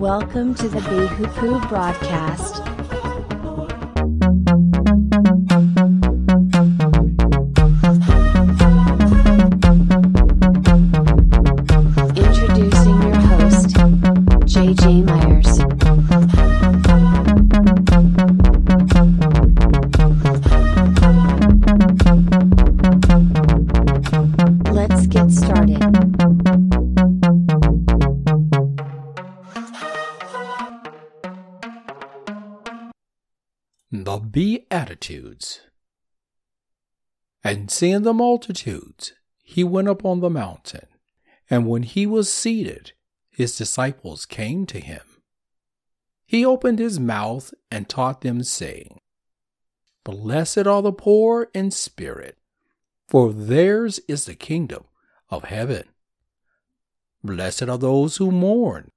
Welcome to the Bihupu broadcast. The Beatitudes. And seeing the multitudes, he went up on the mountain. And when he was seated, his disciples came to him. He opened his mouth and taught them, saying, Blessed are the poor in spirit, for theirs is the kingdom of heaven. Blessed are those who mourn,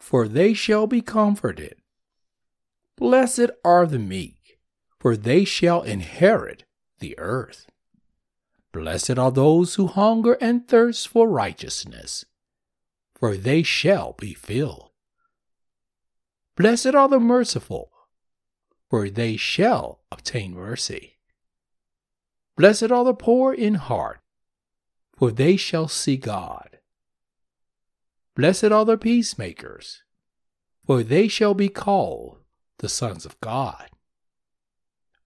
for they shall be comforted. Blessed are the meek, for they shall inherit the earth. Blessed are those who hunger and thirst for righteousness, for they shall be filled. Blessed are the merciful, for they shall obtain mercy. Blessed are the poor in heart, for they shall see God. Blessed are the peacemakers, for they shall be called the sons of God.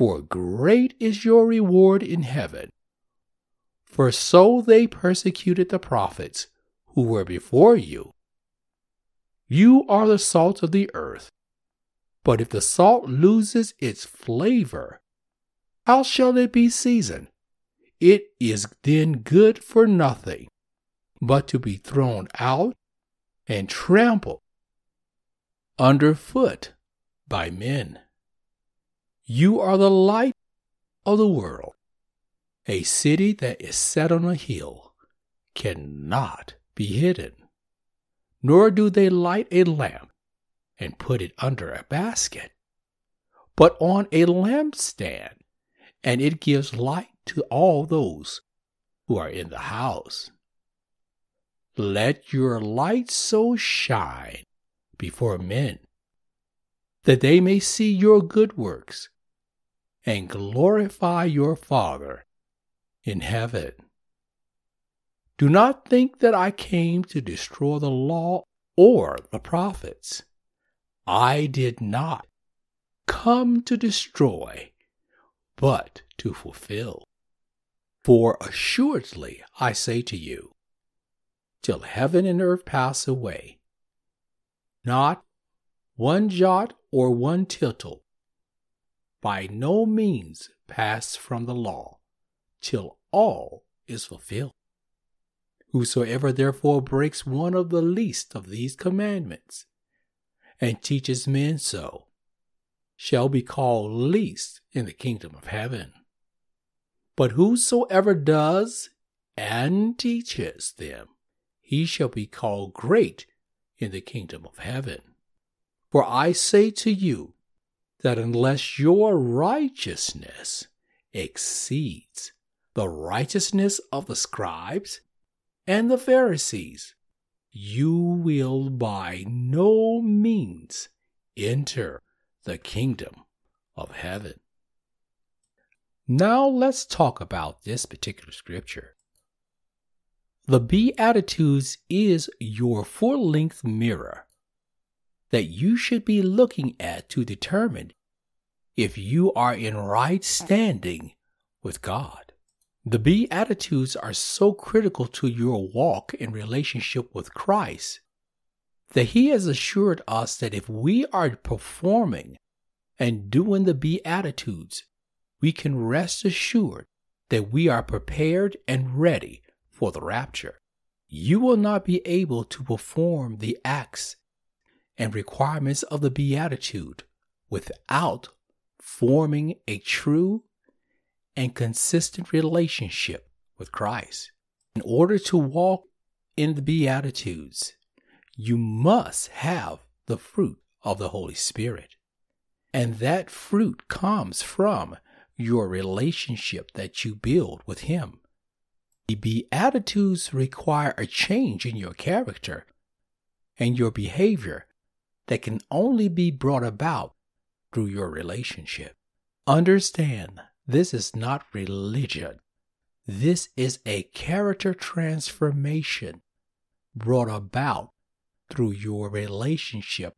for great is your reward in heaven. For so they persecuted the prophets who were before you. You are the salt of the earth. But if the salt loses its flavor, how shall it be seasoned? It is then good for nothing, but to be thrown out and trampled underfoot by men. You are the light of the world. A city that is set on a hill cannot be hidden. Nor do they light a lamp and put it under a basket, but on a lampstand, and it gives light to all those who are in the house. Let your light so shine before men that they may see your good works and glorify your Father in heaven. Do not think that I came to destroy the law or the prophets. I did not come to destroy, but to fulfill. For assuredly I say to you, till heaven and earth pass away, not one jot or one tittle by no means pass from the law till all is fulfilled. Whosoever therefore breaks one of the least of these commandments and teaches men so shall be called least in the kingdom of heaven. But whosoever does and teaches them, he shall be called great in the kingdom of heaven. For I say to you that unless your righteousness exceeds the righteousness of the scribes and the Pharisees, you will by no means enter the kingdom of heaven. Now let's talk about this particular scripture. The Beatitudes is your full length mirror that you should be looking at to determine if you are in right standing with God. The Beatitudes are so critical to your walk in relationship with Christ that He has assured us that if we are performing and doing the Beatitudes, we can rest assured that we are prepared and ready for the rapture. You will not be able to perform the acts and requirements of the Beatitude without forming a true and consistent relationship with Christ. In order to walk in the Beatitudes, you must have the fruit of the Holy Spirit. And that fruit comes from your relationship that you build with Him. The Beatitudes require a change in your character and your behavior that can only be brought about through your relationship. Understand this is not religion. This is a character transformation brought about through your relationship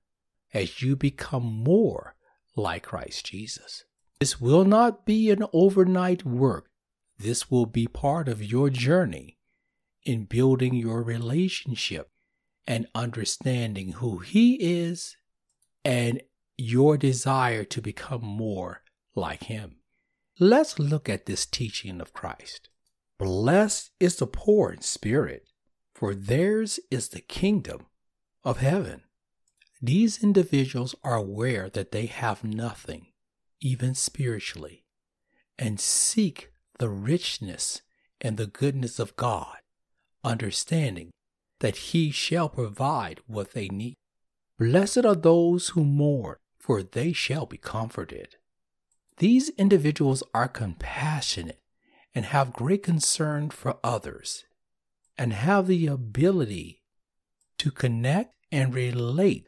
as you become more like Christ Jesus. This will not be an overnight work. This will be part of your journey in building your relationship and understanding who He is and your desire to become more like Him. Let's look at this teaching of Christ. Blessed is the poor in spirit, for theirs is the kingdom of heaven. These individuals are aware that they have nothing, even spiritually, and seek the richness and the goodness of God, understanding that He shall provide what they need. Blessed are those who mourn, for they shall be comforted. These individuals are compassionate and have great concern for others and have the ability to connect and relate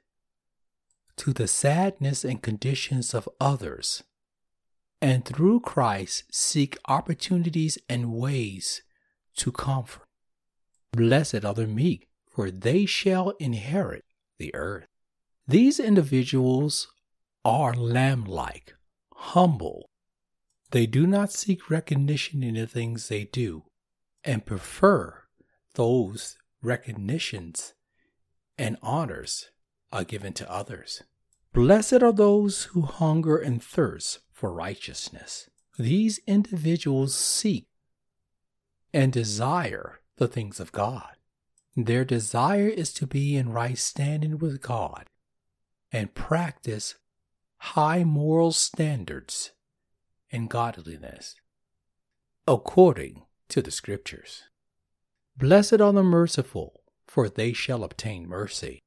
to the sadness and conditions of others, and through Christ seek opportunities and ways to comfort. Blessed are the meek, for they shall inherit the earth. These individuals are lamb like, humble. They do not seek recognition in the things they do and prefer those recognitions and honors are given to others. Blessed are those who hunger and thirst for righteousness. These individuals seek and desire the things of God. Their desire is to be in right standing with God and practice high moral standards and godliness according to the Scriptures. Blessed are the merciful, for they shall obtain mercy.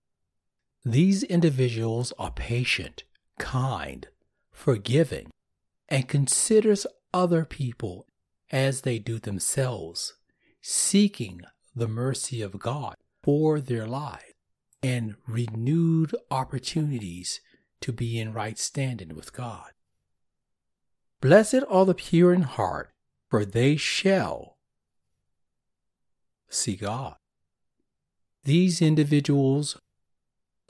These individuals are patient, kind, forgiving, and considers other people as they do themselves, seeking the mercy of God for their lives and renewed opportunities to be in right standing with God. Blessed are the pure in heart, for they shall see God. These individuals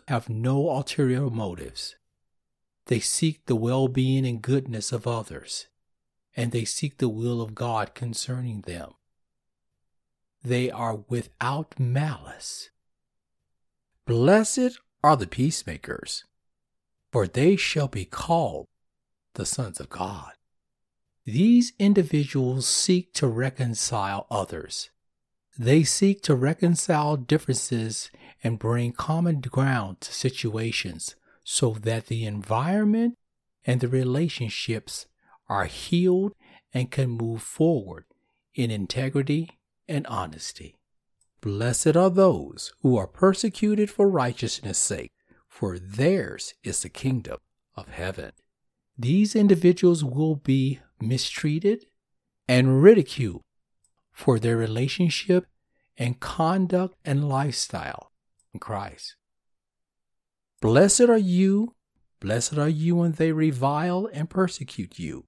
have no ulterior motives. They seek the well being and goodness of others, and they seek the will of God concerning them. They are without malice. Blessed are the peacemakers, for they shall be called the sons of God. These individuals seek to reconcile others. They seek to reconcile differences and bring common ground to situations so that the environment and the relationships are healed and can move forward in integrity and honesty. Blessed are those who are persecuted for righteousness' sake, for theirs is the kingdom of heaven. These individuals will be mistreated, and ridiculed for their relationship and conduct and lifestyle in Christ. Blessed are you, blessed are you when they revile and persecute you,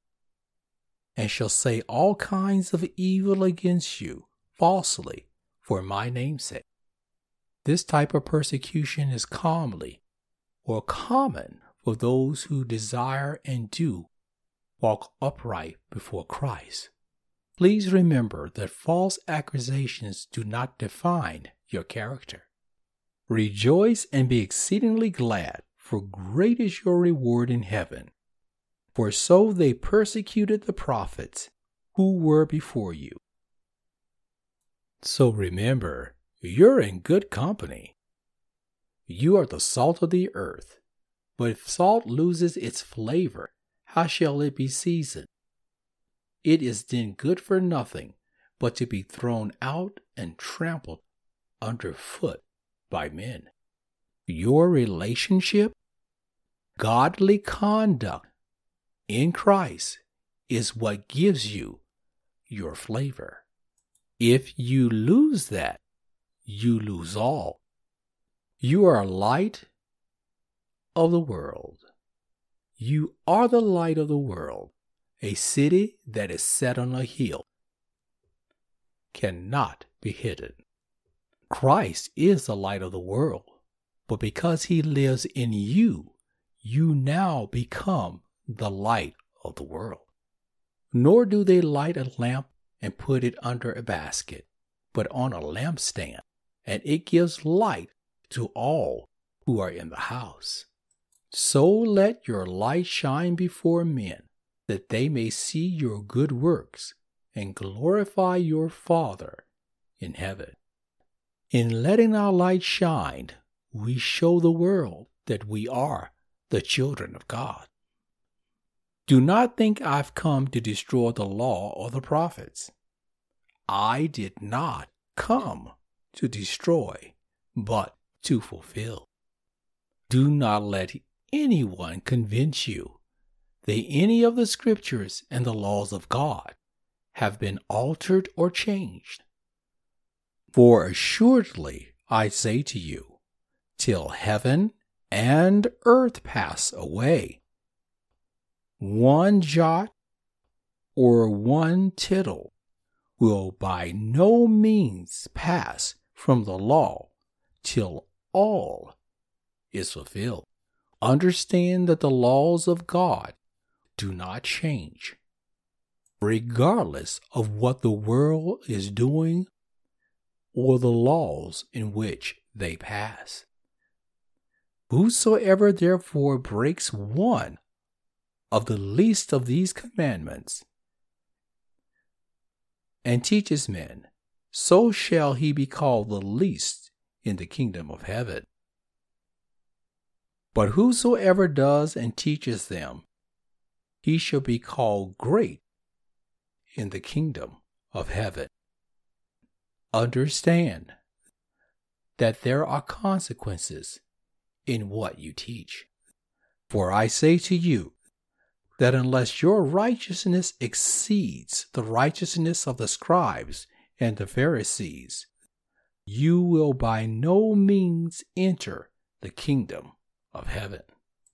and shall say all kinds of evil against you falsely for my name's sake. This type of persecution is commonly or common for those who desire and do walk upright before Christ. Please remember that false accusations do not define your character. Rejoice and be exceedingly glad, for great is your reward in heaven. For so they persecuted the prophets who were before you. So remember, you're in good company. You are the salt of the earth. But if salt loses its flavor, how shall it be seasoned? It is then good for nothing but to be thrown out and trampled underfoot by men. Your relationship, godly conduct in Christ is what gives you your flavor. If you lose that, you lose all. You are a light of the world. You are the light of the world. A city that is set on a hill cannot be hidden. Christ is the light of the world, but because he lives in you, you now become the light of the world. Nor do they light a lamp and put it under a basket, but on a lampstand, and it gives light to all who are in the house. So let your light shine before men, that they may see your good works and glorify your Father in heaven. In letting our light shine, we show the world that we are the children of God. Do not think I've come to destroy the law or the prophets. I did not come to destroy, but to fulfill. Do not let anyone convince you that any of the scriptures and the laws of God have been altered or changed. For assuredly I say to you, till heaven and earth pass away, one jot or one tittle will by no means pass from the law till all is fulfilled. Understand that the laws of God do not change, regardless of what the world is doing or the laws in which they pass. Whosoever therefore breaks one of the least of these commandments and teaches men, so shall he be called the least in the kingdom of heaven. But whosoever does and teaches them, he shall be called great in the kingdom of heaven. Understand that there are consequences in what you teach. For I say to you that unless your righteousness exceeds the righteousness of the scribes and the Pharisees, you will by no means enter the kingdom of heaven.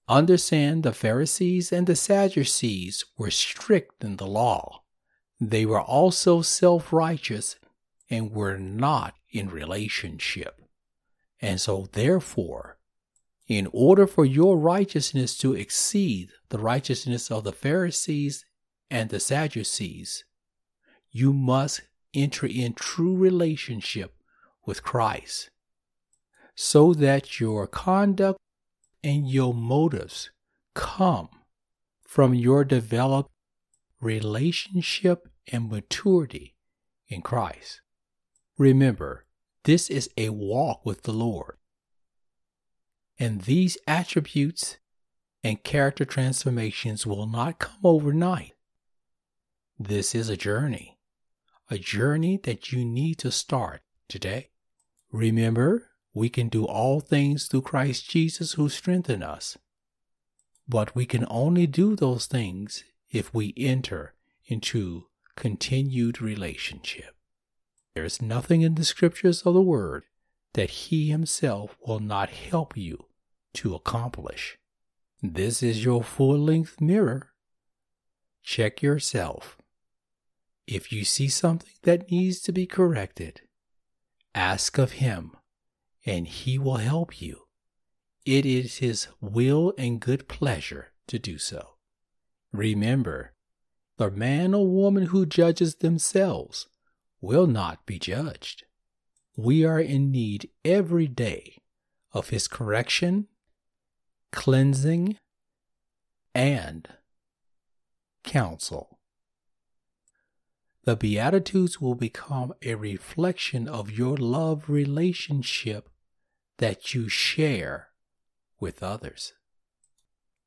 Understand the Pharisees and the Sadducees were strict in the law. They were also self righteous and were not in relationship. And so, therefore, in order for your righteousness to exceed the righteousness of the Pharisees and the Sadducees, you must enter in true relationship with Christ so that your conduct and your motives come from your developed relationship and maturity in Christ. Remember, this is a walk with the Lord. And these attributes and character transformations will not come overnight. This is a journey, a journey that you need to start today. Remember, we can do all things through Christ Jesus who strengthen us. But we can only do those things if we enter into continued relationship. There is nothing in the scriptures of the word that he himself will not help you to accomplish. This is your full length mirror. Check yourself. If you see something that needs to be corrected, ask of him and he will help you. It is his will and good pleasure to do so. Remember, the man or woman who judges themselves will not be judged we are in need every day of His correction, cleansing, and counsel. The Beatitudes will become a reflection of your love relationship that you share with others.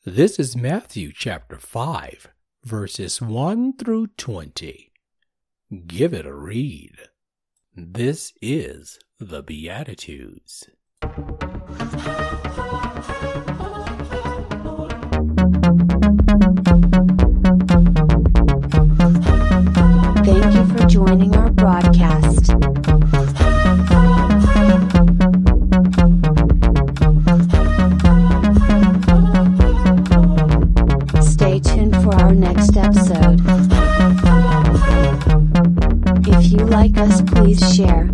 This is Matthew chapter 5, verses 1 through 20. Give it a read. This is the Beatitudes. Thank you for joining our broadcast. like us please share.